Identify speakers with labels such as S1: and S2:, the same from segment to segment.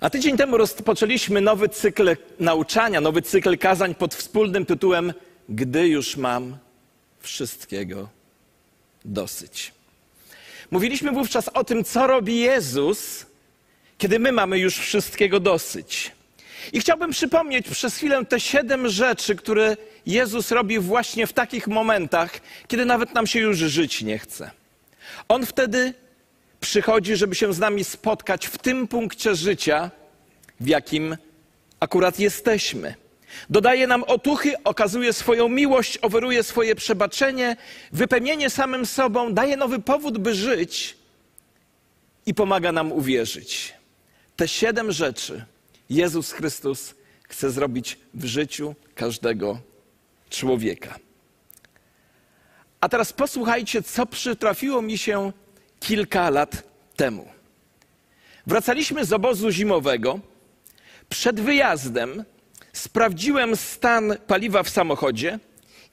S1: A tydzień temu rozpoczęliśmy nowy cykl nauczania, nowy cykl kazań pod wspólnym tytułem Gdy już mam wszystkiego dosyć. Mówiliśmy wówczas o tym, co robi Jezus, kiedy my mamy już wszystkiego dosyć. I chciałbym przypomnieć przez chwilę te siedem rzeczy, które Jezus robi właśnie w takich momentach, kiedy nawet nam się już żyć nie chce. On wtedy przychodzi, żeby się z nami spotkać w tym punkcie życia, w jakim akurat jesteśmy. Dodaje nam otuchy, okazuje swoją miłość, oferuje swoje przebaczenie, wypełnienie samym sobą, daje nowy powód, by żyć i pomaga nam uwierzyć. Te siedem rzeczy Jezus Chrystus chce zrobić w życiu każdego człowieka. A teraz posłuchajcie, co przytrafiło mi się kilka lat temu. Wracaliśmy z obozu zimowego. Przed wyjazdem sprawdziłem stan paliwa w samochodzie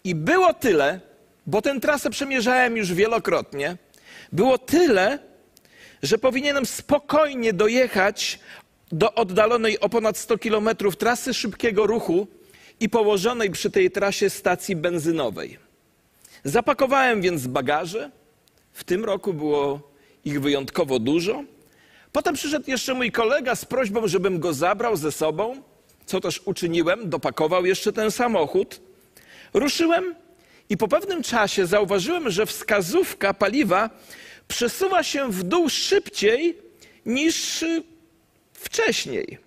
S1: i było tyle, bo tę trasę przemierzałem już wielokrotnie, było tyle, że powinienem spokojnie dojechać do oddalonej o ponad 100 kilometrów trasy szybkiego ruchu i położonej przy tej trasie stacji benzynowej. Zapakowałem więc bagaże. W tym roku było ich wyjątkowo dużo. Potem przyszedł jeszcze mój kolega z prośbą, żebym go zabrał ze sobą, co też uczyniłem, dopakował jeszcze ten samochód. Ruszyłem i po pewnym czasie zauważyłem, że wskazówka paliwa przesuwa się w dół szybciej niż wcześniej,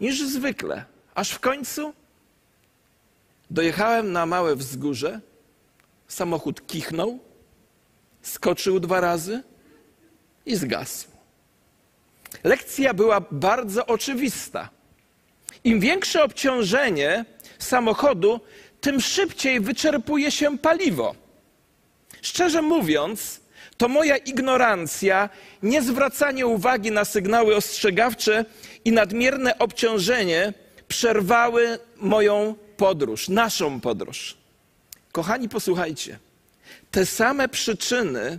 S1: niż zwykle. Aż w końcu dojechałem na małe wzgórze, samochód kichnął, skoczył dwa razy i zgasł. Lekcja była bardzo oczywista. Im większe obciążenie samochodu, tym szybciej wyczerpuje się paliwo. Szczerze mówiąc, to moja ignorancja, niezwracanie uwagi na sygnały ostrzegawcze i nadmierne obciążenie przerwały moją podróż, naszą podróż. Kochani, posłuchajcie. Te same przyczyny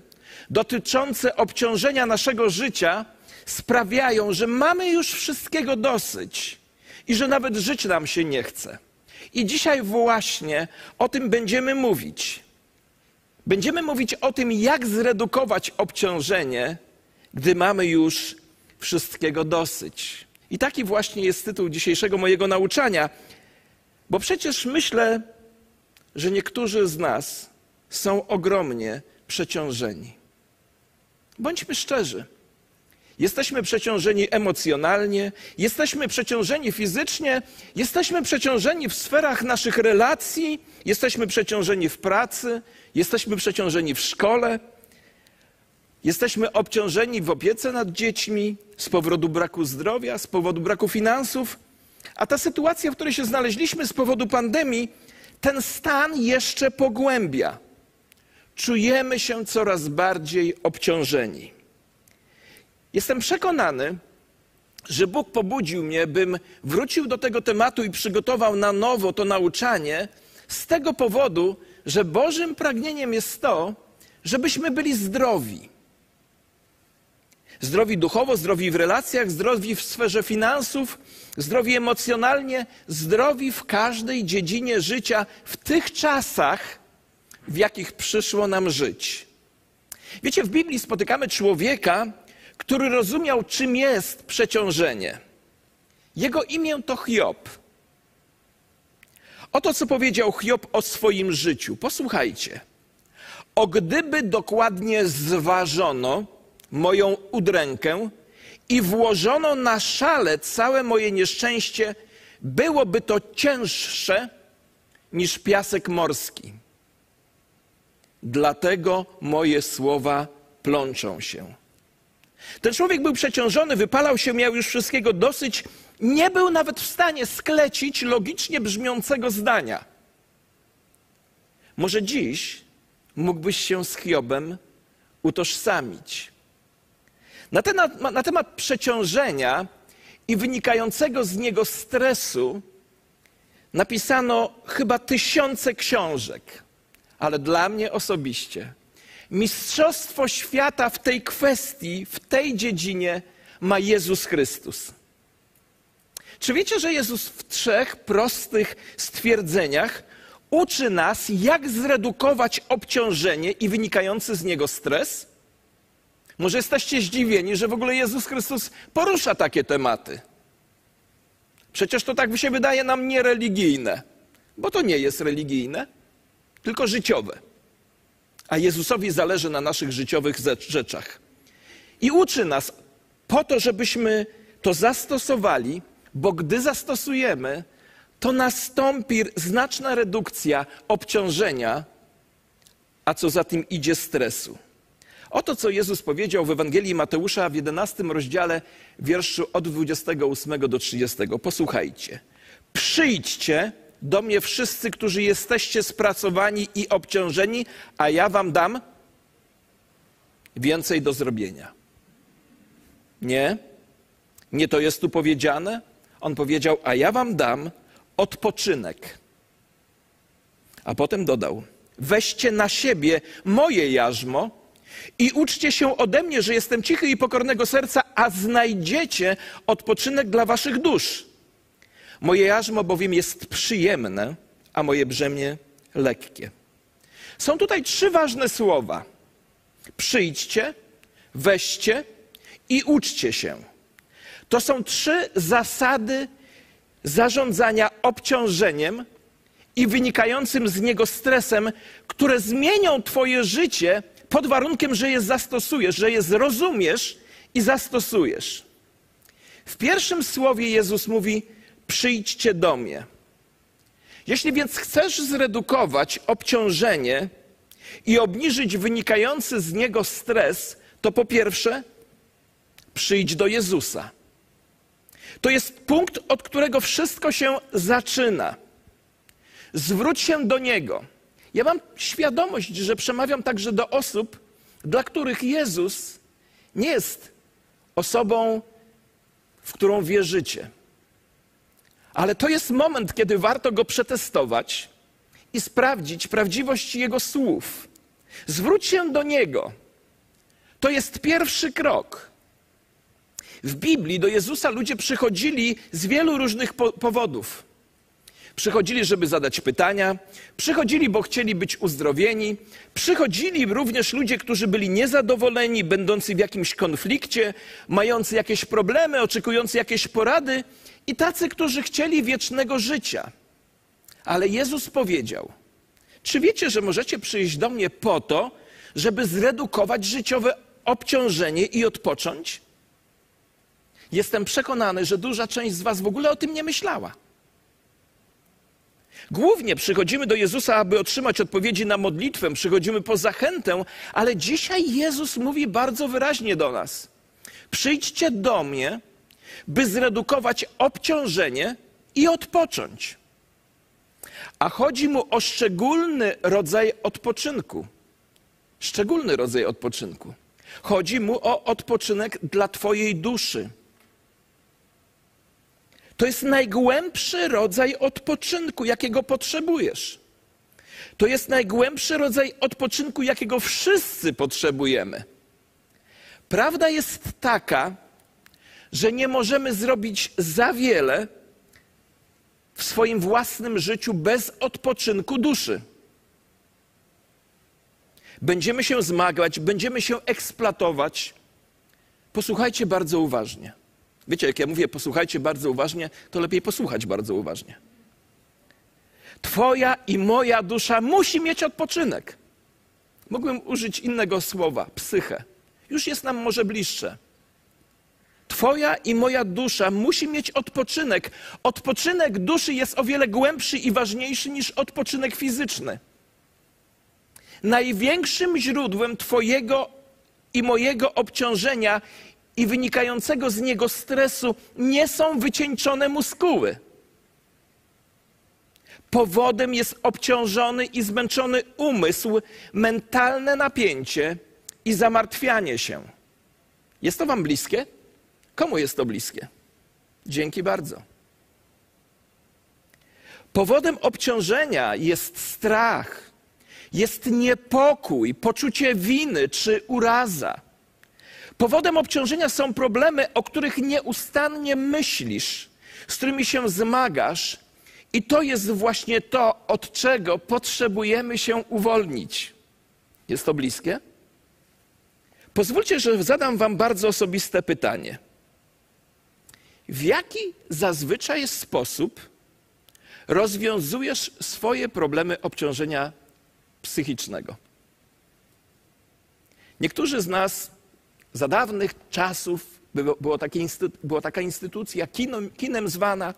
S1: dotyczące obciążenia naszego życia sprawiają, że mamy już wszystkiego dosyć i że nawet żyć nam się nie chce. I dzisiaj właśnie o tym będziemy mówić. Będziemy mówić o tym, jak zredukować obciążenie, gdy mamy już wszystkiego dosyć. I taki właśnie jest tytuł dzisiejszego mojego nauczania, bo przecież myślę, że niektórzy z nas są ogromnie przeciążeni. Bądźmy szczerzy. Jesteśmy przeciążeni emocjonalnie, jesteśmy przeciążeni fizycznie, jesteśmy przeciążeni w sferach naszych relacji, jesteśmy przeciążeni w pracy, jesteśmy przeciążeni w szkole, jesteśmy obciążeni w opiece nad dziećmi z powodu braku zdrowia, z powodu braku finansów. A ta sytuacja, w której się znaleźliśmy z powodu pandemii, ten stan jeszcze pogłębia. Czujemy się coraz bardziej obciążeni. Jestem przekonany, że Bóg pobudził mnie, bym wrócił do tego tematu i przygotował na nowo to nauczanie z tego powodu, że Bożym pragnieniem jest to, żebyśmy byli zdrowi. Zdrowi duchowo, zdrowi w relacjach, zdrowi w sferze finansów, zdrowi emocjonalnie, zdrowi w każdej dziedzinie życia w tych czasach, w jakich przyszło nam żyć. Wiecie, w Biblii spotykamy człowieka, który rozumiał, czym jest przeciążenie. Jego imię to Hiob. Oto co powiedział Hiob o swoim życiu. Posłuchajcie. O gdyby dokładnie zważono moją udrękę i włożono na szale całe moje nieszczęście, byłoby to cięższe niż piasek morski. Dlatego moje słowa plączą się. Ten człowiek był przeciążony, wypalał się, miał już wszystkiego dosyć, nie był nawet w stanie sklecić logicznie brzmiącego zdania. Może dziś mógłbyś się z Hiobem utożsamić. Na temat, na temat przeciążenia i wynikającego z niego stresu napisano chyba tysiące książek, ale dla mnie osobiście mistrzostwo świata w tej kwestii, w tej dziedzinie ma Jezus Chrystus. Czy wiecie, że Jezus w trzech prostych stwierdzeniach uczy nas, jak zredukować obciążenie i wynikający z niego stres? Może jesteście zdziwieni, że w ogóle Jezus Chrystus porusza takie tematy. Przecież to tak się wydaje nam niereligijne, bo to nie jest religijne, tylko życiowe. A Jezusowi zależy na naszych życiowych rzeczach. I uczy nas po to, żebyśmy to zastosowali, bo gdy zastosujemy, to nastąpi znaczna redukcja obciążenia, a co za tym idzie stresu. Oto co Jezus powiedział w Ewangelii Mateusza w 11 rozdziale, wierszu od 28 do 30. Posłuchajcie. Przyjdźcie do mnie wszyscy, którzy jesteście spracowani i obciążeni, a ja wam dam więcej do zrobienia. Nie, nie to jest tu powiedziane. On powiedział, a ja wam dam odpoczynek. A potem dodał, weźcie na siebie moje jarzmo i uczcie się ode mnie, że jestem cichy i pokornego serca, a znajdziecie odpoczynek dla waszych dusz. Moje jarzmo bowiem jest przyjemne, a moje brzemię lekkie. Są tutaj trzy ważne słowa. Przyjdźcie, weźcie i uczcie się. To są trzy zasady zarządzania obciążeniem i wynikającym z niego stresem, które zmienią Twoje życie pod warunkiem, że je zastosujesz, że je zrozumiesz i zastosujesz. W pierwszym słowie Jezus mówi: Przyjdźcie do mnie. Jeśli więc chcesz zredukować obciążenie i obniżyć wynikający z niego stres, to po pierwsze, przyjdź do Jezusa. To jest punkt, od którego wszystko się zaczyna. Zwróć się do Niego. Ja mam świadomość, że przemawiam także do osób, dla których Jezus nie jest osobą, w którą wierzycie. Ale to jest moment, kiedy warto go przetestować i sprawdzić prawdziwość Jego słów. Zwróć się do Niego. To jest pierwszy krok. W Biblii do Jezusa ludzie przychodzili z wielu różnych po powodów. Przychodzili, żeby zadać pytania, przychodzili, bo chcieli być uzdrowieni, przychodzili również ludzie, którzy byli niezadowoleni, będący w jakimś konflikcie, mający jakieś problemy, oczekujący jakieś porady i tacy, którzy chcieli wiecznego życia. Ale Jezus powiedział: Czy wiecie, że możecie przyjść do mnie po to, żeby zredukować życiowe obciążenie i odpocząć? Jestem przekonany, że duża część z Was w ogóle o tym nie myślała. Głównie przychodzimy do Jezusa, aby otrzymać odpowiedzi na modlitwę, przychodzimy po zachętę, ale dzisiaj Jezus mówi bardzo wyraźnie do nas: Przyjdźcie do mnie, by zredukować obciążenie i odpocząć. A chodzi mu o szczególny rodzaj odpoczynku. Szczególny rodzaj odpoczynku. Chodzi mu o odpoczynek dla Twojej duszy. To jest najgłębszy rodzaj odpoczynku, jakiego potrzebujesz. To jest najgłębszy rodzaj odpoczynku, jakiego wszyscy potrzebujemy. Prawda jest taka, że nie możemy zrobić za wiele w swoim własnym życiu bez odpoczynku duszy. Będziemy się zmagać, będziemy się eksploatować. Posłuchajcie bardzo uważnie. Wiecie, jak ja mówię, posłuchajcie bardzo uważnie, to lepiej posłuchać bardzo uważnie. Twoja i moja dusza musi mieć odpoczynek. Mógłbym użyć innego słowa psychę. Już jest nam może bliższe. Twoja i moja dusza musi mieć odpoczynek. Odpoczynek duszy jest o wiele głębszy i ważniejszy niż odpoczynek fizyczny. Największym źródłem Twojego i mojego obciążenia i wynikającego z niego stresu nie są wycieńczone muskuły. Powodem jest obciążony i zmęczony umysł, mentalne napięcie i zamartwianie się. Jest to Wam bliskie? Komu jest to bliskie? Dzięki bardzo. Powodem obciążenia jest strach, jest niepokój, poczucie winy czy uraza. Powodem obciążenia są problemy, o których nieustannie myślisz, z którymi się zmagasz, i to jest właśnie to, od czego potrzebujemy się uwolnić. Jest to bliskie? Pozwólcie, że zadam Wam bardzo osobiste pytanie. W jaki zazwyczaj sposób rozwiązujesz swoje problemy obciążenia psychicznego? Niektórzy z nas za dawnych czasów było, była taka instytucja, kinem, kinem zwana.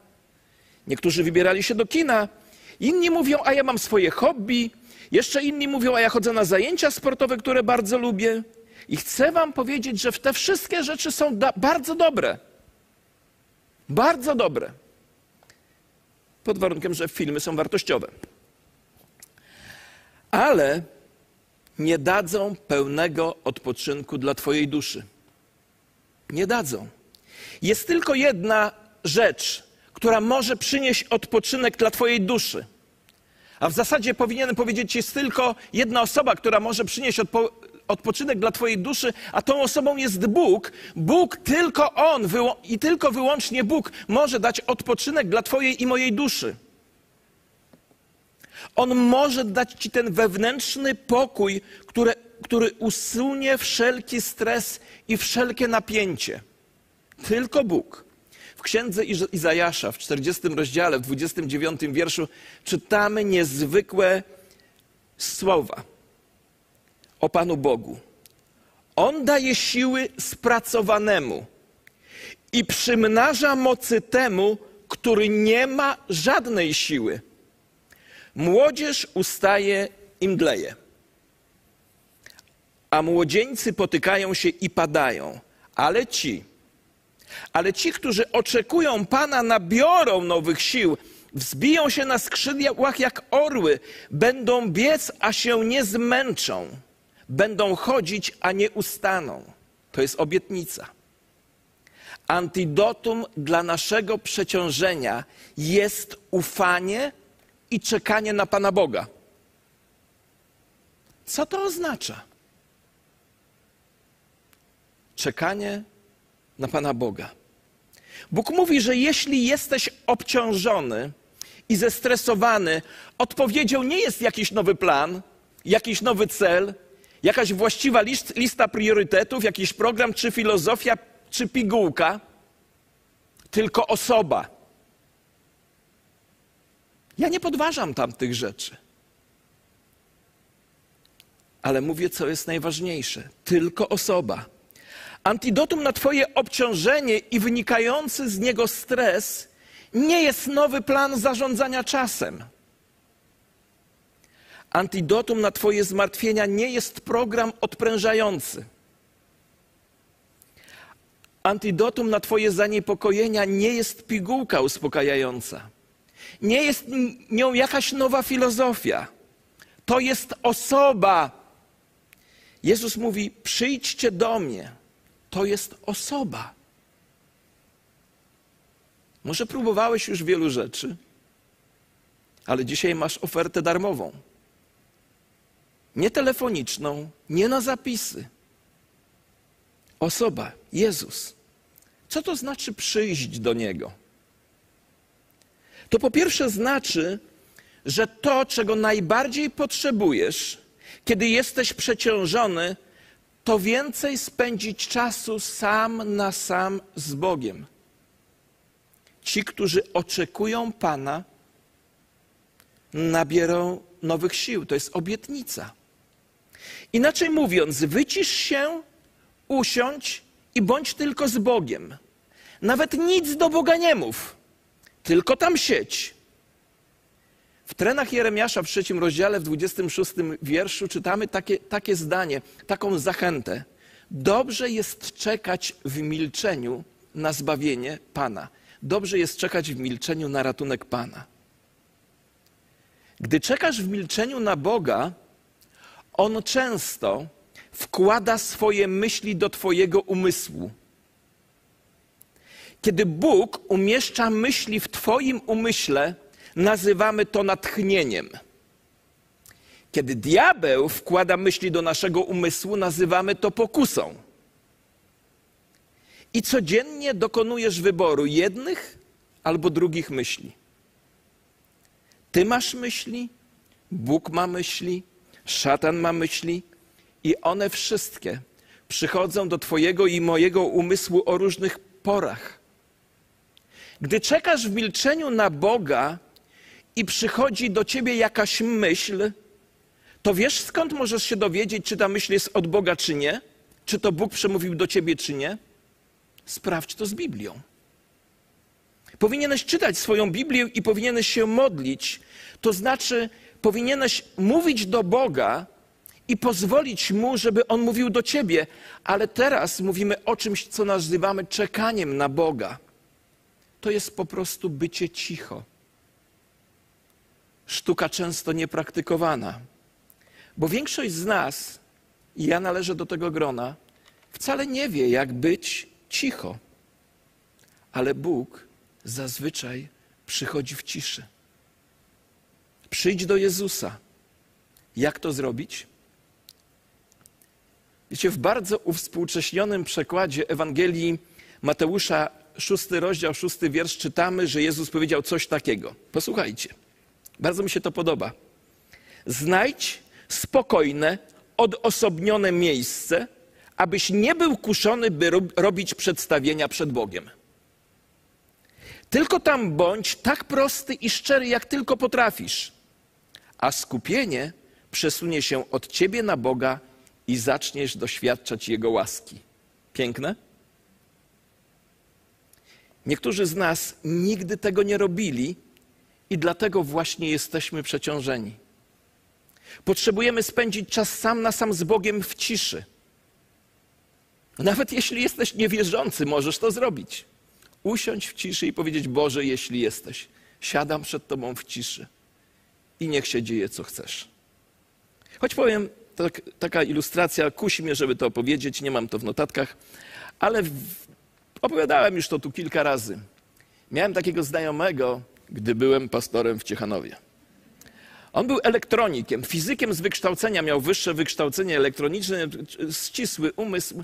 S1: Niektórzy wybierali się do kina, inni mówią, a ja mam swoje hobby, jeszcze inni mówią, a ja chodzę na zajęcia sportowe, które bardzo lubię. I chcę Wam powiedzieć, że te wszystkie rzeczy są bardzo dobre. Bardzo dobre. Pod warunkiem, że filmy są wartościowe. Ale nie dadzą pełnego odpoczynku dla Twojej duszy. Nie dadzą. Jest tylko jedna rzecz, która może przynieść odpoczynek dla Twojej duszy. A w zasadzie powinienem powiedzieć, jest tylko jedna osoba, która może przynieść odpo odpoczynek dla Twojej duszy, a tą osobą jest Bóg. Bóg, tylko On i tylko wyłącznie Bóg może dać odpoczynek dla Twojej i mojej duszy. On może dać Ci ten wewnętrzny pokój, który, który usunie wszelki stres i wszelkie napięcie. Tylko Bóg. W księdze Izajasza w 40 rozdziale, w 29 wierszu czytamy niezwykłe słowa o Panu Bogu. On daje siły spracowanemu i przymnaża mocy temu, który nie ma żadnej siły. Młodzież ustaje i mdleje, a młodzieńcy potykają się i padają, ale ci, ale ci, którzy oczekują Pana, nabiorą nowych sił, wzbiją się na skrzydłach jak orły, będą biec, a się nie zmęczą, będą chodzić, a nie ustaną. To jest obietnica. Antidotum dla naszego przeciążenia jest ufanie i czekanie na Pana Boga. Co to oznacza? Czekanie na Pana Boga. Bóg mówi, że jeśli jesteś obciążony i zestresowany, odpowiedzią nie jest jakiś nowy plan, jakiś nowy cel, jakaś właściwa list, lista priorytetów, jakiś program, czy filozofia, czy pigułka, tylko osoba ja nie podważam tamtych rzeczy. Ale mówię, co jest najważniejsze. Tylko osoba. Antidotum na Twoje obciążenie i wynikający z niego stres nie jest nowy plan zarządzania czasem. Antidotum na Twoje zmartwienia nie jest program odprężający. Antidotum na Twoje zaniepokojenia nie jest pigułka uspokajająca. Nie jest nią jakaś nowa filozofia. To jest osoba. Jezus mówi: Przyjdźcie do mnie. To jest osoba. Może próbowałeś już wielu rzeczy, ale dzisiaj masz ofertę darmową. Nie telefoniczną, nie na zapisy. Osoba, Jezus. Co to znaczy przyjść do Niego? to po pierwsze znaczy, że to, czego najbardziej potrzebujesz, kiedy jesteś przeciążony, to więcej spędzić czasu sam na sam z Bogiem. Ci, którzy oczekują Pana, nabierą nowych sił. To jest obietnica. Inaczej mówiąc, wycisz się, usiądź i bądź tylko z Bogiem. Nawet nic do Boga nie mów. Tylko tam sieć. W trenach Jeremiasza w trzecim rozdziale, w 26 wierszu czytamy takie, takie zdanie, taką zachętę. Dobrze jest czekać w milczeniu na zbawienie Pana. Dobrze jest czekać w milczeniu na ratunek Pana. Gdy czekasz w milczeniu na Boga, On często wkłada swoje myśli do Twojego umysłu. Kiedy Bóg umieszcza myśli w Twoim umyśle, nazywamy to natchnieniem. Kiedy diabeł wkłada myśli do naszego umysłu, nazywamy to pokusą. I codziennie dokonujesz wyboru jednych albo drugich myśli. Ty masz myśli, Bóg ma myśli, szatan ma myśli i one wszystkie przychodzą do Twojego i mojego umysłu o różnych porach. Gdy czekasz w milczeniu na Boga i przychodzi do Ciebie jakaś myśl, to wiesz skąd możesz się dowiedzieć, czy ta myśl jest od Boga, czy nie? Czy to Bóg przemówił do Ciebie, czy nie? Sprawdź to z Biblią. Powinieneś czytać swoją Biblię i powinieneś się modlić. To znaczy, powinieneś mówić do Boga i pozwolić Mu, żeby On mówił do Ciebie. Ale teraz mówimy o czymś, co nazywamy czekaniem na Boga. To jest po prostu bycie cicho. Sztuka często niepraktykowana. Bo większość z nas, i ja należę do tego grona, wcale nie wie, jak być cicho. Ale Bóg zazwyczaj przychodzi w ciszy. Przyjdź do Jezusa. Jak to zrobić? Wiecie, w bardzo uwspółcześnionym przekładzie Ewangelii Mateusza, szósty rozdział, szósty wiersz, czytamy, że Jezus powiedział coś takiego. Posłuchajcie. Bardzo mi się to podoba. Znajdź spokojne, odosobnione miejsce, abyś nie był kuszony, by robić przedstawienia przed Bogiem. Tylko tam bądź tak prosty i szczery, jak tylko potrafisz, a skupienie przesunie się od ciebie na Boga i zaczniesz doświadczać Jego łaski. Piękne? Niektórzy z nas nigdy tego nie robili i dlatego właśnie jesteśmy przeciążeni. Potrzebujemy spędzić czas sam na sam z Bogiem w ciszy. Nawet jeśli jesteś niewierzący, możesz to zrobić. Usiąść w ciszy i powiedzieć: Boże, jeśli jesteś, siadam przed Tobą w ciszy i niech się dzieje, co chcesz. Choć powiem, tak, taka ilustracja kusi mnie, żeby to opowiedzieć, nie mam to w notatkach, ale w, opowiadałem już to tu kilka razy. Miałem takiego znajomego, gdy byłem pastorem w Ciechanowie. On był elektronikiem, fizykiem z wykształcenia, miał wyższe wykształcenie elektroniczne, ścisły umysł.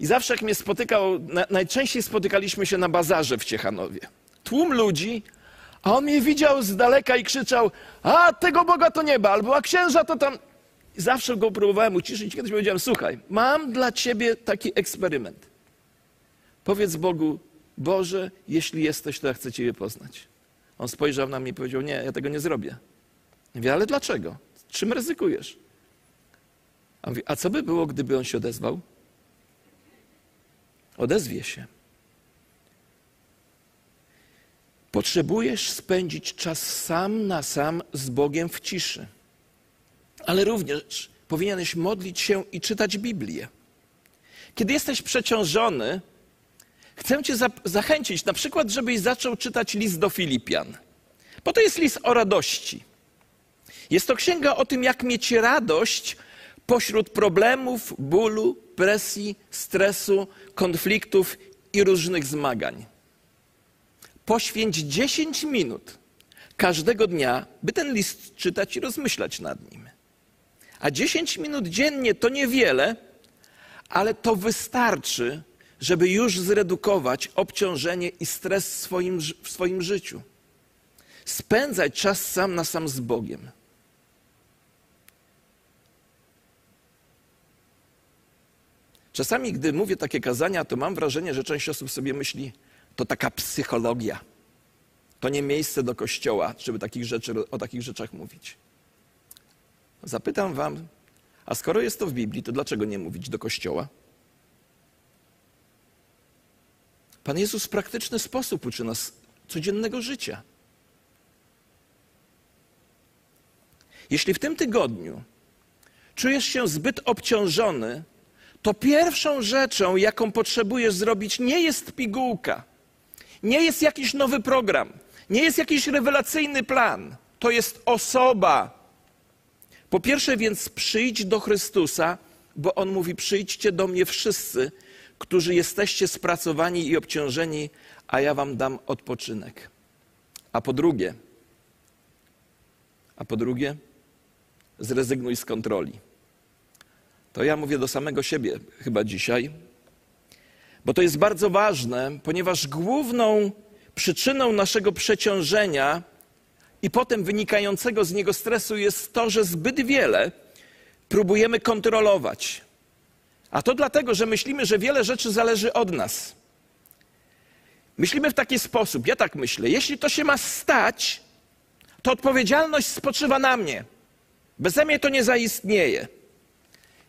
S1: I zawsze jak mnie spotykał, na, najczęściej spotykaliśmy się na bazarze w Ciechanowie. Tłum ludzi, a on mnie widział z daleka i krzyczał, a tego Boga to nieba, albo a księża to tam... I zawsze go próbowałem uciszyć. Kiedyś powiedziałem, słuchaj, mam dla ciebie taki eksperyment. Powiedz Bogu, Boże, jeśli jesteś, to ja chcę Ciebie poznać. On spojrzał na mnie i powiedział, nie, ja tego nie zrobię. Ja mówię, ale dlaczego? Czym ryzykujesz? A, a co by było, gdyby on się odezwał? Odezwie się. Potrzebujesz spędzić czas sam na sam z Bogiem w ciszy. Ale również powinieneś modlić się i czytać Biblię. Kiedy jesteś przeciążony, chcę Cię zachęcić na przykład, żebyś zaczął czytać list do Filipian. Bo to jest list o radości. Jest to księga o tym, jak mieć radość pośród problemów, bólu, presji, stresu, konfliktów i różnych zmagań. Poświęć 10 minut każdego dnia, by ten list czytać i rozmyślać nad nim. A 10 minut dziennie to niewiele, ale to wystarczy, żeby już zredukować obciążenie i stres w swoim, w swoim życiu. Spędzać czas sam na sam z Bogiem. Czasami, gdy mówię takie kazania, to mam wrażenie, że część osób sobie myśli, to taka psychologia. To nie miejsce do kościoła, żeby takich rzeczy, o takich rzeczach mówić. Zapytam wam, a skoro jest to w Biblii, to dlaczego nie mówić do kościoła? Pan Jezus w praktyczny sposób uczy nas codziennego życia. Jeśli w tym tygodniu czujesz się zbyt obciążony, to pierwszą rzeczą, jaką potrzebujesz zrobić, nie jest pigułka, nie jest jakiś nowy program, nie jest jakiś rewelacyjny plan. To jest osoba. Po pierwsze, więc przyjdź do Chrystusa, bo On mówi: Przyjdźcie do mnie wszyscy, którzy jesteście spracowani i obciążeni, a ja wam dam odpoczynek. A po drugie, a po drugie, zrezygnuj z kontroli. To ja mówię do samego siebie chyba dzisiaj. Bo to jest bardzo ważne, ponieważ główną przyczyną naszego przeciążenia i potem wynikającego z niego stresu jest to, że zbyt wiele próbujemy kontrolować. A to dlatego, że myślimy, że wiele rzeczy zależy od nas. Myślimy w taki sposób, ja tak myślę, jeśli to się ma stać, to odpowiedzialność spoczywa na mnie. Beze mnie to nie zaistnieje.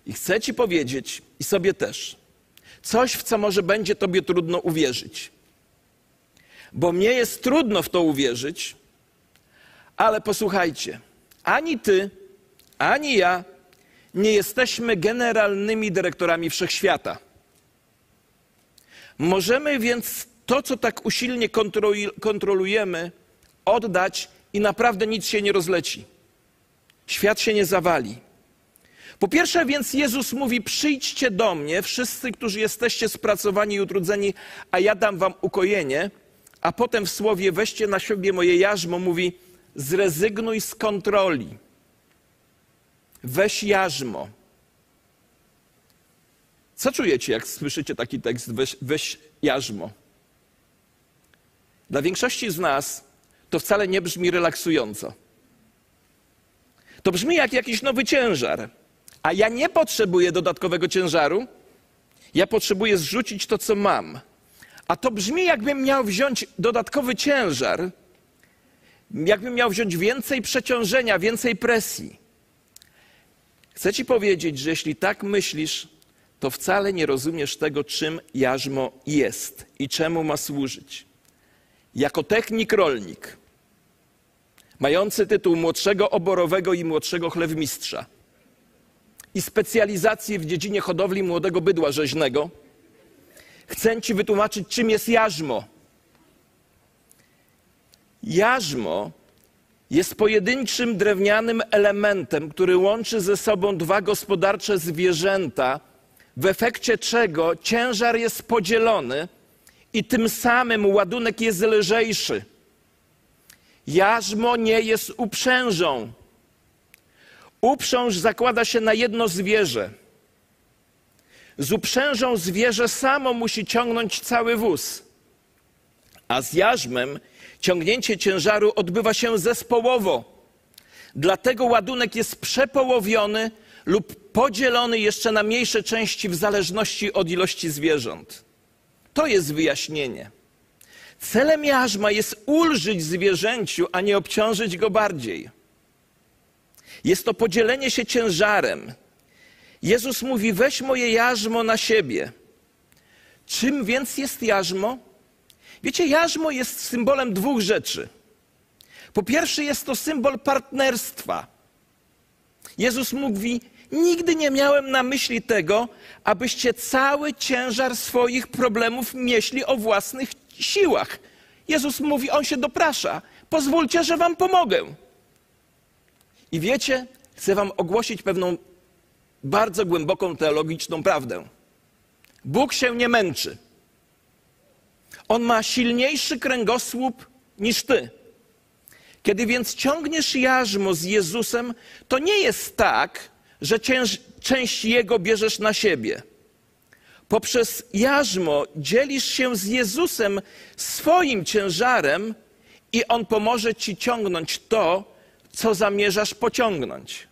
S1: I chcę Ci powiedzieć, i sobie też, coś, w co może będzie Tobie trudno uwierzyć. Bo mnie jest trudno w to uwierzyć, ale posłuchajcie, ani Ty, ani ja nie jesteśmy generalnymi dyrektorami wszechświata. Możemy więc to, co tak usilnie kontrolujemy, oddać i naprawdę nic się nie rozleci. Świat się nie zawali. Po pierwsze więc Jezus mówi: Przyjdźcie do mnie, wszyscy, którzy jesteście spracowani i utrudzeni, a ja dam wam ukojenie. A potem w słowie weźcie na siebie moje jarzmo, mówi: Zrezygnuj z kontroli. Weź jarzmo. Co czujecie, jak słyszycie taki tekst? Weź, weź jarzmo. Dla większości z nas to wcale nie brzmi relaksująco. To brzmi jak jakiś nowy ciężar. A ja nie potrzebuję dodatkowego ciężaru. Ja potrzebuję zrzucić to, co mam. A to brzmi, jakbym miał wziąć dodatkowy ciężar, jakbym miał wziąć więcej przeciążenia, więcej presji. Chcę ci powiedzieć, że jeśli tak myślisz, to wcale nie rozumiesz tego, czym jarzmo jest i czemu ma służyć. Jako technik rolnik, mający tytuł młodszego oborowego i młodszego chlewmistrza i specjalizację w dziedzinie hodowli młodego bydła rzeźnego, chcę Ci wytłumaczyć, czym jest jarzmo. Jarzmo jest pojedynczym drewnianym elementem, który łączy ze sobą dwa gospodarcze zwierzęta, w efekcie czego ciężar jest podzielony i tym samym ładunek jest lżejszy. Jarzmo nie jest uprzężą. Uprząż zakłada się na jedno zwierzę. Z uprzężą zwierzę samo musi ciągnąć cały wóz, a z jarzmem ciągnięcie ciężaru odbywa się zespołowo. Dlatego ładunek jest przepołowiony lub podzielony jeszcze na mniejsze części w zależności od ilości zwierząt. To jest wyjaśnienie. Celem jarzma jest ulżyć zwierzęciu, a nie obciążyć go bardziej. Jest to podzielenie się ciężarem. Jezus mówi: weź moje jarzmo na siebie. Czym więc jest jarzmo? Wiecie, jarzmo jest symbolem dwóch rzeczy. Po pierwsze, jest to symbol partnerstwa. Jezus mówi: Nigdy nie miałem na myśli tego, abyście cały ciężar swoich problemów nieśli o własnych siłach. Jezus mówi, on się doprasza. Pozwólcie, że wam pomogę. I wiecie, chcę wam ogłosić pewną bardzo głęboką teologiczną prawdę. Bóg się nie męczy. On ma silniejszy kręgosłup niż ty. Kiedy więc ciągniesz jarzmo z Jezusem, to nie jest tak, że część Jego bierzesz na siebie. Poprzez jarzmo dzielisz się z Jezusem swoim ciężarem i On pomoże Ci ciągnąć to, co zamierzasz pociągnąć.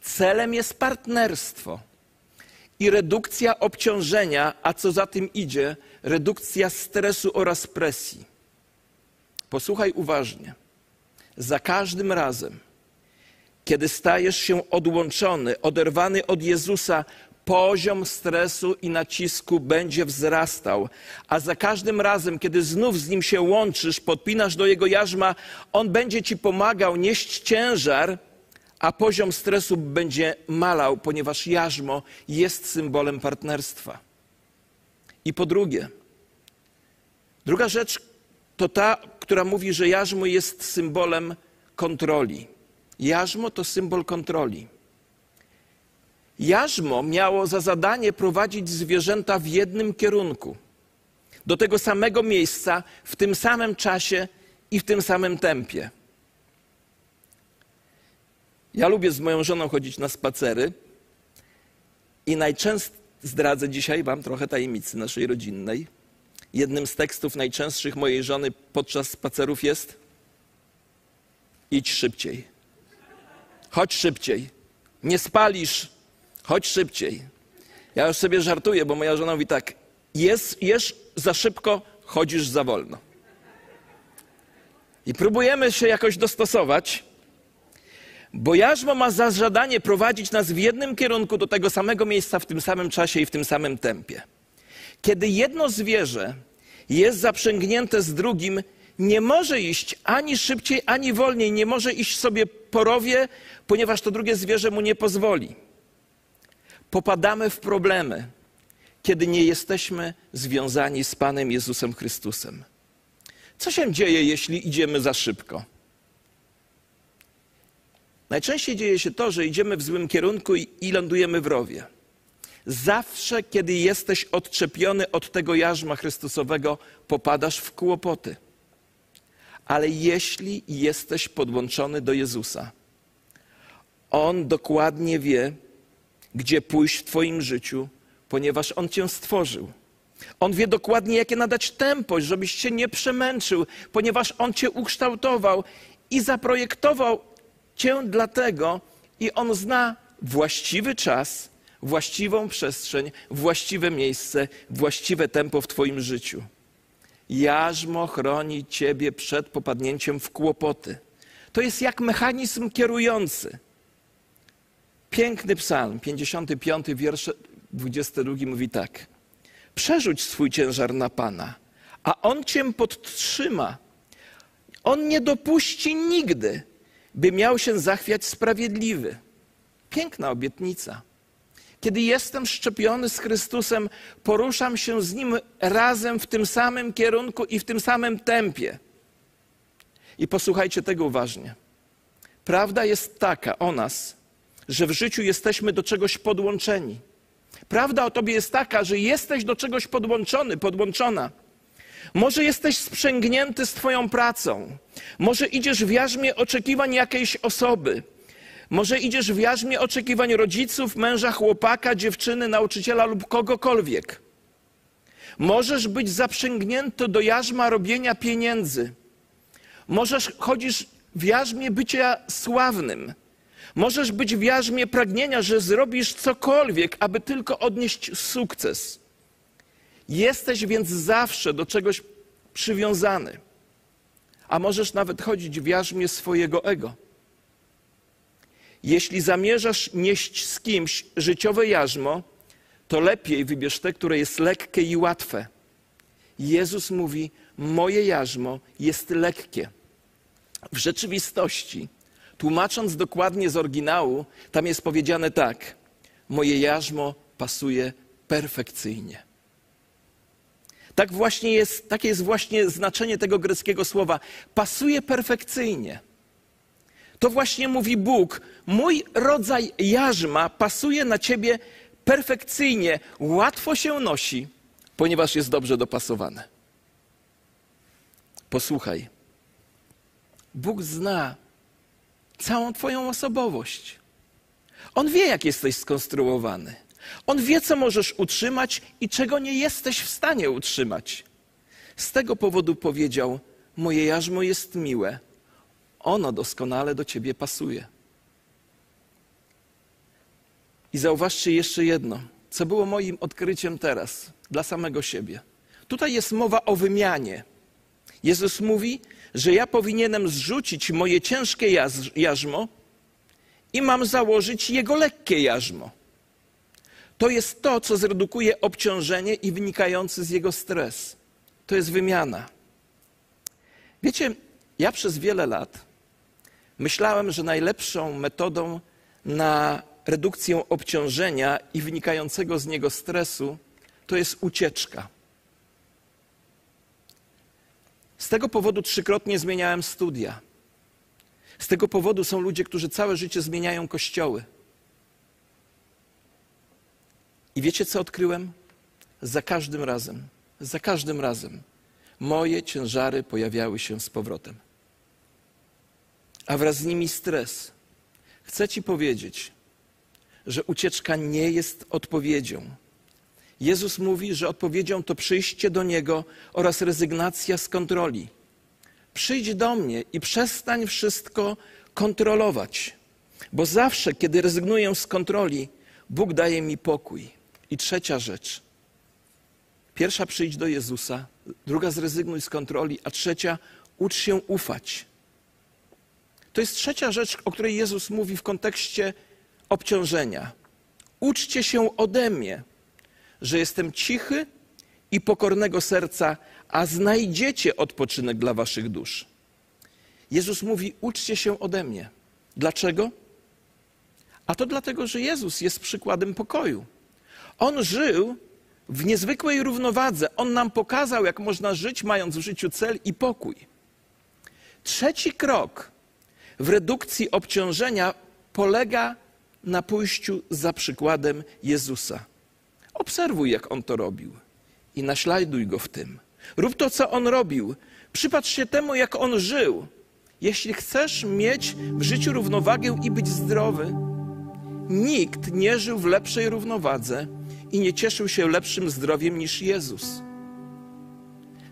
S1: Celem jest partnerstwo i redukcja obciążenia, a co za tym idzie, redukcja stresu oraz presji. Posłuchaj uważnie. Za każdym razem, kiedy stajesz się odłączony, oderwany od Jezusa, poziom stresu i nacisku będzie wzrastał. A za każdym razem, kiedy znów z nim się łączysz, podpinasz do jego jarzma, on będzie ci pomagał nieść ciężar, a poziom stresu będzie malał, ponieważ jarzmo jest symbolem partnerstwa. I po drugie, druga rzecz to ta, która mówi, że jarzmo jest symbolem kontroli. Jarzmo to symbol kontroli. Jarzmo miało za zadanie prowadzić zwierzęta w jednym kierunku, do tego samego miejsca, w tym samym czasie i w tym samym tempie. Ja lubię z moją żoną chodzić na spacery i zdradzę dzisiaj Wam trochę tajemnicy naszej rodzinnej. Jednym z tekstów najczęstszych mojej żony podczas spacerów jest: idź szybciej. Chodź szybciej. Nie spalisz. Chodź szybciej. Ja już sobie żartuję, bo moja żona mówi tak: jest, jesz za szybko, chodzisz za wolno. I próbujemy się jakoś dostosować, bo jarzmo ma za zadanie prowadzić nas w jednym kierunku do tego samego miejsca w tym samym czasie i w tym samym tempie. Kiedy jedno zwierzę jest zaprzęgnięte z drugim, nie może iść ani szybciej, ani wolniej, nie może iść sobie po rowie, ponieważ to drugie zwierzę mu nie pozwoli. Popadamy w problemy, kiedy nie jesteśmy związani z Panem Jezusem Chrystusem. Co się dzieje, jeśli idziemy za szybko? Najczęściej dzieje się to, że idziemy w złym kierunku i, i lądujemy w rowie. Zawsze, kiedy jesteś odczepiony od tego jarzma Chrystusowego, popadasz w kłopoty. Ale jeśli jesteś podłączony do Jezusa, On dokładnie wie, gdzie pójść w Twoim życiu, ponieważ On Cię stworzył. On wie dokładnie, jakie nadać tempo, żebyś się nie przemęczył, ponieważ On Cię ukształtował i zaprojektował Cię dlatego, i On zna właściwy czas, właściwą przestrzeń, właściwe miejsce, właściwe tempo w Twoim życiu. Jarzmo chroni Ciebie przed popadnięciem w kłopoty. To jest jak mechanizm kierujący. Piękny psalm, 55, wiersz 22 mówi tak. Przerzuć swój ciężar na Pana, a On Cię podtrzyma. On nie dopuści nigdy, by miał się zachwiać sprawiedliwy. Piękna obietnica. Kiedy jestem szczepiony z Chrystusem, poruszam się z Nim razem w tym samym kierunku i w tym samym tempie. I posłuchajcie tego uważnie. Prawda jest taka o nas, że w życiu jesteśmy do czegoś podłączeni. Prawda o tobie jest taka, że jesteś do czegoś podłączony, podłączona. Może jesteś sprzęgnięty z Twoją pracą, może idziesz w jarzmie oczekiwań jakiejś osoby, może idziesz w jarzmie oczekiwań rodziców, męża, chłopaka, dziewczyny, nauczyciela lub kogokolwiek. Możesz być zaprzęgnięty do jarzma robienia pieniędzy. Możesz chodzisz w jarzmie bycia sławnym. Możesz być w jarzmie pragnienia, że zrobisz cokolwiek, aby tylko odnieść sukces. Jesteś więc zawsze do czegoś przywiązany. A możesz nawet chodzić w jarzmie swojego ego. Jeśli zamierzasz nieść z kimś życiowe jarzmo, to lepiej wybierz te, które jest lekkie i łatwe. Jezus mówi: Moje jarzmo jest lekkie. W rzeczywistości, tłumacząc dokładnie z oryginału, tam jest powiedziane tak: Moje jarzmo pasuje perfekcyjnie. Tak właśnie jest, takie jest właśnie znaczenie tego greckiego słowa. Pasuje perfekcyjnie. To właśnie mówi Bóg. Mój rodzaj jarzma pasuje na ciebie perfekcyjnie. Łatwo się nosi, ponieważ jest dobrze dopasowane. Posłuchaj. Bóg zna całą Twoją osobowość. On wie, jak jesteś skonstruowany. On wie, co możesz utrzymać i czego nie jesteś w stanie utrzymać. Z tego powodu powiedział: Moje jarzmo jest miłe, ono doskonale do ciebie pasuje. I zauważcie jeszcze jedno, co było moim odkryciem teraz, dla samego siebie. Tutaj jest mowa o wymianie. Jezus mówi, że ja powinienem zrzucić moje ciężkie jarzmo i mam założyć jego lekkie jarzmo. To jest to, co zredukuje obciążenie i wynikający z jego stres. To jest wymiana. Wiecie, ja przez wiele lat myślałem, że najlepszą metodą na redukcję obciążenia i wynikającego z niego stresu to jest ucieczka. Z tego powodu trzykrotnie zmieniałem studia. Z tego powodu są ludzie, którzy całe życie zmieniają kościoły. I wiecie, co odkryłem? Za każdym razem, za każdym razem moje ciężary pojawiały się z powrotem. A wraz z nimi stres. Chcę Ci powiedzieć, że ucieczka nie jest odpowiedzią. Jezus mówi, że odpowiedzią to przyjście do Niego oraz rezygnacja z kontroli. Przyjdź do mnie i przestań wszystko kontrolować, bo zawsze, kiedy rezygnuję z kontroli, Bóg daje mi pokój. I trzecia rzecz. Pierwsza przyjdź do Jezusa, druga zrezygnuj z kontroli, a trzecia ucz się ufać. To jest trzecia rzecz, o której Jezus mówi w kontekście obciążenia. Uczcie się ode mnie, że jestem cichy i pokornego serca, a znajdziecie odpoczynek dla waszych dusz. Jezus mówi: uczcie się ode mnie. Dlaczego? A to dlatego, że Jezus jest przykładem pokoju. On żył w niezwykłej równowadze. On nam pokazał, jak można żyć, mając w życiu cel i pokój. Trzeci krok w redukcji obciążenia polega na pójściu za przykładem Jezusa. Obserwuj, jak on to robił i naśladuj go w tym. Rób to, co on robił. Przypatrz się temu, jak on żył. Jeśli chcesz mieć w życiu równowagę i być zdrowy, nikt nie żył w lepszej równowadze i nie cieszył się lepszym zdrowiem niż Jezus.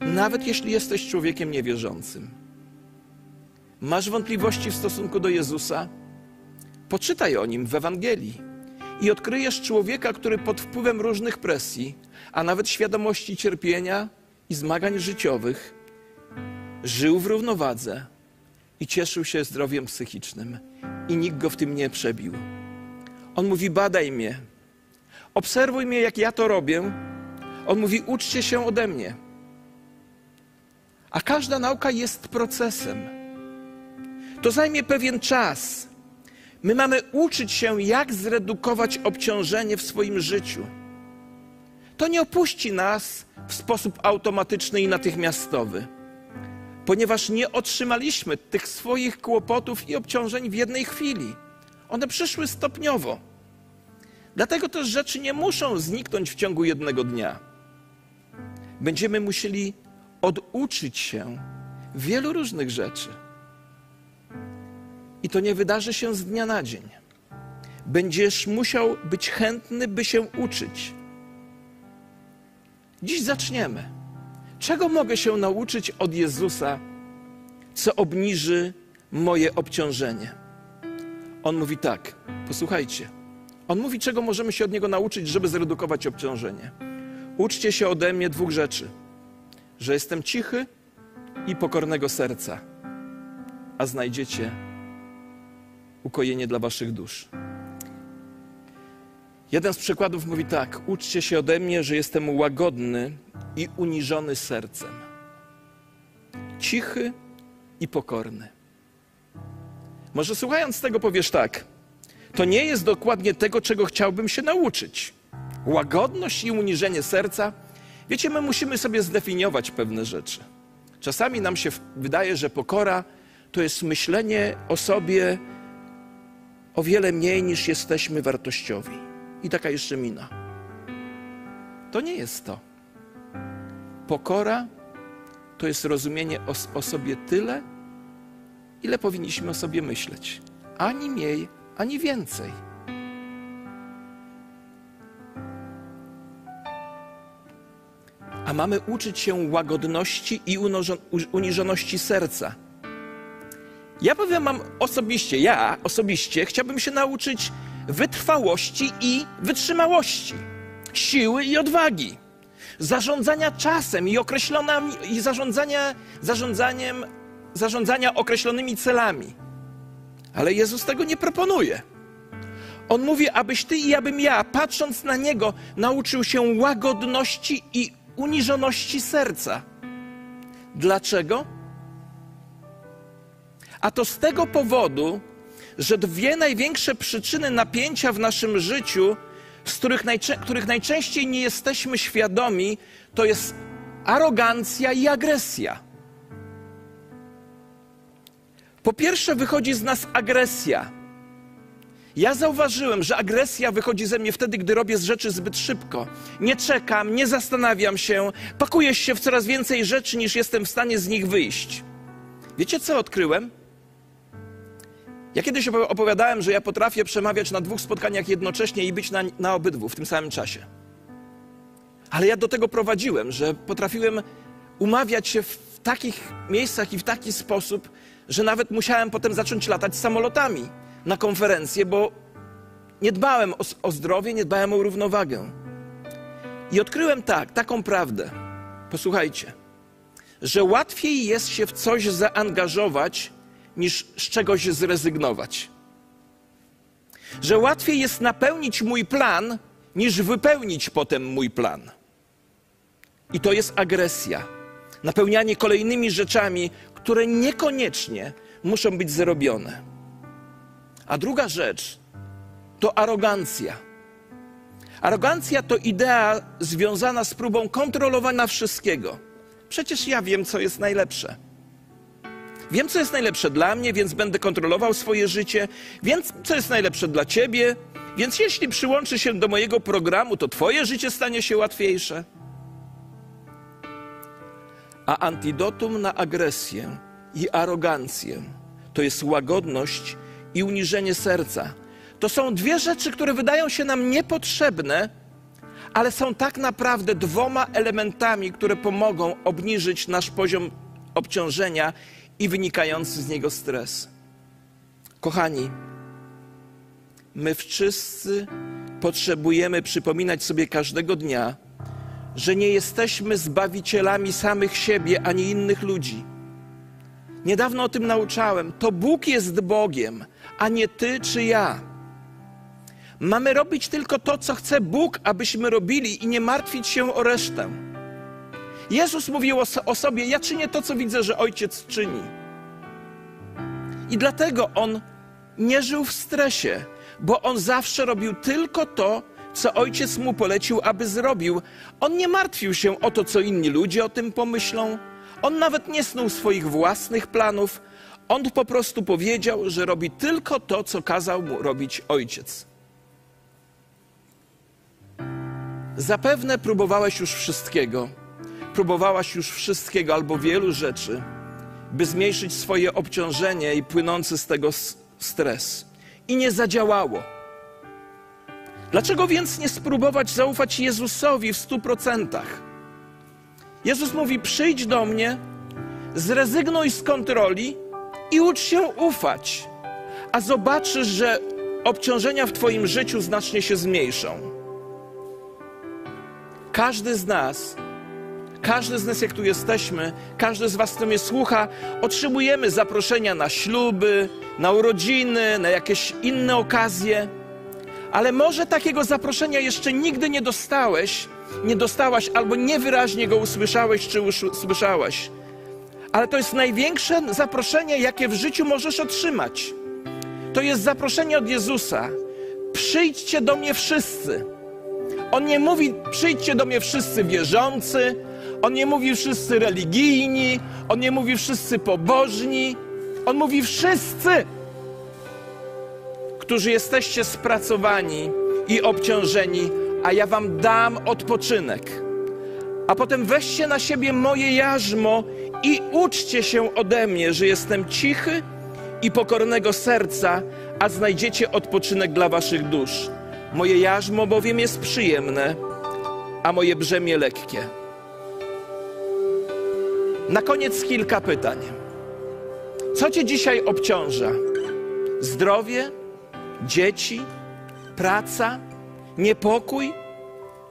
S1: Nawet jeśli jesteś człowiekiem niewierzącym. Masz wątpliwości w stosunku do Jezusa? Poczytaj o nim w Ewangelii i odkryjesz człowieka, który pod wpływem różnych presji, a nawet świadomości cierpienia i zmagań życiowych, żył w równowadze i cieszył się zdrowiem psychicznym, i nikt go w tym nie przebił. On mówi: Badaj mnie, obserwuj mnie, jak ja to robię. On mówi: Uczcie się ode mnie. A każda nauka jest procesem. To zajmie pewien czas. My mamy uczyć się, jak zredukować obciążenie w swoim życiu. To nie opuści nas w sposób automatyczny i natychmiastowy, ponieważ nie otrzymaliśmy tych swoich kłopotów i obciążeń w jednej chwili. One przyszły stopniowo. Dlatego też rzeczy nie muszą zniknąć w ciągu jednego dnia. Będziemy musieli oduczyć się wielu różnych rzeczy. I to nie wydarzy się z dnia na dzień. Będziesz musiał być chętny, by się uczyć. Dziś zaczniemy. Czego mogę się nauczyć od Jezusa, co obniży moje obciążenie? On mówi tak, posłuchajcie. On mówi, czego możemy się od Niego nauczyć, żeby zredukować obciążenie. Uczcie się ode mnie dwóch rzeczy: że jestem cichy i pokornego serca, a znajdziecie ukojenie dla waszych dusz. Jeden z przykładów mówi tak: Uczcie się ode mnie, że jestem łagodny i uniżony sercem. Cichy i pokorny. Może słuchając tego powiesz tak: To nie jest dokładnie tego, czego chciałbym się nauczyć. Łagodność i uniżenie serca. Wiecie, my musimy sobie zdefiniować pewne rzeczy. Czasami nam się wydaje, że pokora to jest myślenie o sobie o wiele mniej niż jesteśmy wartościowi. I taka jeszcze mina. To nie jest to. Pokora to jest rozumienie o, o sobie tyle, ile powinniśmy o sobie myśleć. Ani mniej, ani więcej. A mamy uczyć się łagodności i uniżoności serca. Ja powiem wam osobiście, ja osobiście chciałbym się nauczyć wytrwałości i wytrzymałości, siły i odwagi, zarządzania czasem i i zarządzania, zarządzaniem, zarządzania określonymi celami. Ale Jezus tego nie proponuje. On mówi, abyś ty i abym ja, patrząc na Niego, nauczył się łagodności i uniżoności serca. Dlaczego? A to z tego powodu, że dwie największe przyczyny napięcia w naszym życiu, z których, najczę których najczęściej nie jesteśmy świadomi, to jest arogancja i agresja. Po pierwsze, wychodzi z nas agresja. Ja zauważyłem, że agresja wychodzi ze mnie wtedy, gdy robię rzeczy zbyt szybko. Nie czekam, nie zastanawiam się, pakuję się w coraz więcej rzeczy, niż jestem w stanie z nich wyjść. Wiecie, co odkryłem? Ja kiedyś opowiadałem, że ja potrafię przemawiać na dwóch spotkaniach jednocześnie i być na, na obydwu w tym samym czasie. Ale ja do tego prowadziłem, że potrafiłem umawiać się w takich miejscach i w taki sposób, że nawet musiałem potem zacząć latać samolotami na konferencje, bo nie dbałem o, o zdrowie, nie dbałem o równowagę. I odkryłem tak, taką prawdę. Posłuchajcie, że łatwiej jest się w coś zaangażować, niż z czegoś zrezygnować. Że łatwiej jest napełnić mój plan, niż wypełnić potem mój plan. I to jest agresja. Napełnianie kolejnymi rzeczami, które niekoniecznie muszą być zrobione. A druga rzecz to arogancja. Arogancja to idea związana z próbą kontrolowania wszystkiego. Przecież ja wiem, co jest najlepsze. Wiem, co jest najlepsze dla mnie, więc będę kontrolował swoje życie. Wiem, co jest najlepsze dla ciebie, więc jeśli przyłączy się do mojego programu, to twoje życie stanie się łatwiejsze. A antidotum na agresję i arogancję to jest łagodność i uniżenie serca. To są dwie rzeczy, które wydają się nam niepotrzebne, ale są tak naprawdę dwoma elementami, które pomogą obniżyć nasz poziom obciążenia i wynikający z niego stres. Kochani, my wszyscy potrzebujemy przypominać sobie każdego dnia, że nie jesteśmy zbawicielami samych siebie ani innych ludzi. Niedawno o tym nauczałem. To Bóg jest Bogiem, a nie ty czy ja. Mamy robić tylko to, co chce Bóg, abyśmy robili i nie martwić się o resztę. Jezus mówił o, sobie: Ja czynię to, co widzę, że ojciec czyni. I dlatego on nie żył w stresie, bo on zawsze robił tylko to, co ojciec mu polecił, aby zrobił. On nie martwił się o to, co inni ludzie o tym pomyślą. On nawet nie snuł swoich własnych planów. On po prostu powiedział, że robi tylko to, co kazał mu robić ojciec. Zapewne próbowałeś już wszystkiego. Próbowałaś już wszystkiego albo wielu rzeczy, by zmniejszyć swoje obciążenie i płynący z tego stres. I nie zadziałało. Dlaczego więc nie spróbować zaufać Jezusowi w stu procentach? Jezus mówi: przyjdź do mnie, zrezygnuj z kontroli i ucz się ufać, a zobaczysz, że obciążenia w Twoim życiu znacznie się zmniejszą. Każdy z nas, każdy z nas, jak tu jesteśmy, każdy z Was, kto mnie słucha, otrzymujemy zaproszenia na śluby, na urodziny, na jakieś inne okazje. Ale może takiego zaproszenia jeszcze nigdy nie dostałeś, nie dostałaś, albo niewyraźnie go usłyszałeś czy usłyszałaś. Ale to jest największe zaproszenie, jakie w życiu możesz otrzymać. To jest zaproszenie od Jezusa. Przyjdźcie do mnie wszyscy on nie mówi, przyjdźcie do mnie wszyscy wierzący, on nie mówi wszyscy religijni, on nie mówi wszyscy pobożni, on mówi wszyscy, którzy jesteście spracowani i obciążeni, a ja wam dam odpoczynek. A potem weźcie na siebie moje jarzmo i uczcie się ode mnie, że jestem cichy i pokornego serca, a znajdziecie odpoczynek dla waszych dusz. Moje jarzmo bowiem jest przyjemne, a moje brzemię lekkie. Na koniec kilka pytań. Co cię dzisiaj obciąża? Zdrowie, dzieci, praca, niepokój,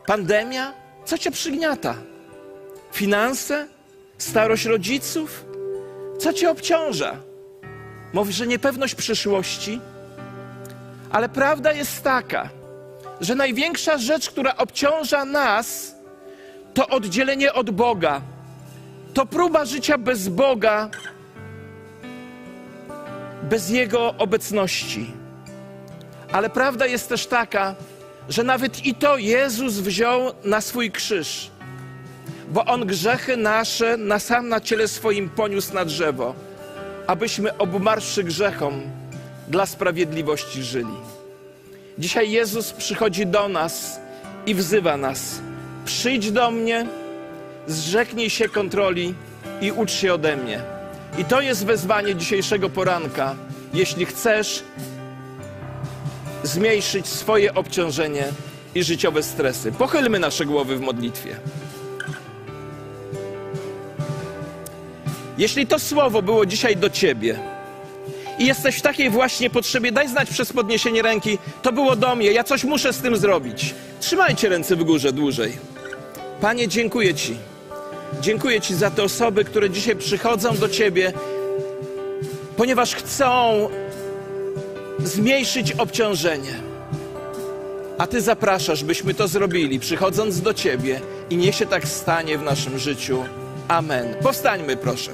S1: pandemia? Co cię przygniata? Finanse, starość rodziców? Co cię obciąża? Może niepewność przyszłości? Ale prawda jest taka, że największa rzecz, która obciąża nas, to oddzielenie od Boga. To próba życia bez Boga, bez Jego obecności. Ale prawda jest też taka, że nawet i to Jezus wziął na swój krzyż, bo On grzechy nasze na sam na ciele swoim poniósł na drzewo, abyśmy obumarszy grzechom dla sprawiedliwości żyli. Dzisiaj Jezus przychodzi do nas i wzywa nas: przyjdź do mnie, zrzeknij się kontroli i ucz się ode mnie. I to jest wezwanie dzisiejszego poranka. Jeśli chcesz zmniejszyć swoje obciążenie i życiowe stresy. Pochylmy nasze głowy w modlitwie. Jeśli to słowo było dzisiaj do ciebie i jesteś w takiej właśnie potrzebie, daj znać przez podniesienie ręki, to było do mnie, ja coś muszę z tym zrobić. Trzymajcie ręce w górze dłużej. Panie, dziękuję Ci. Dziękuję Ci za te osoby, które dzisiaj przychodzą do Ciebie, ponieważ chcą zmniejszyć obciążenie. A Ty zapraszasz, byśmy to zrobili, przychodząc do Ciebie i niech się tak stanie w naszym życiu. Amen. Powstańmy, proszę.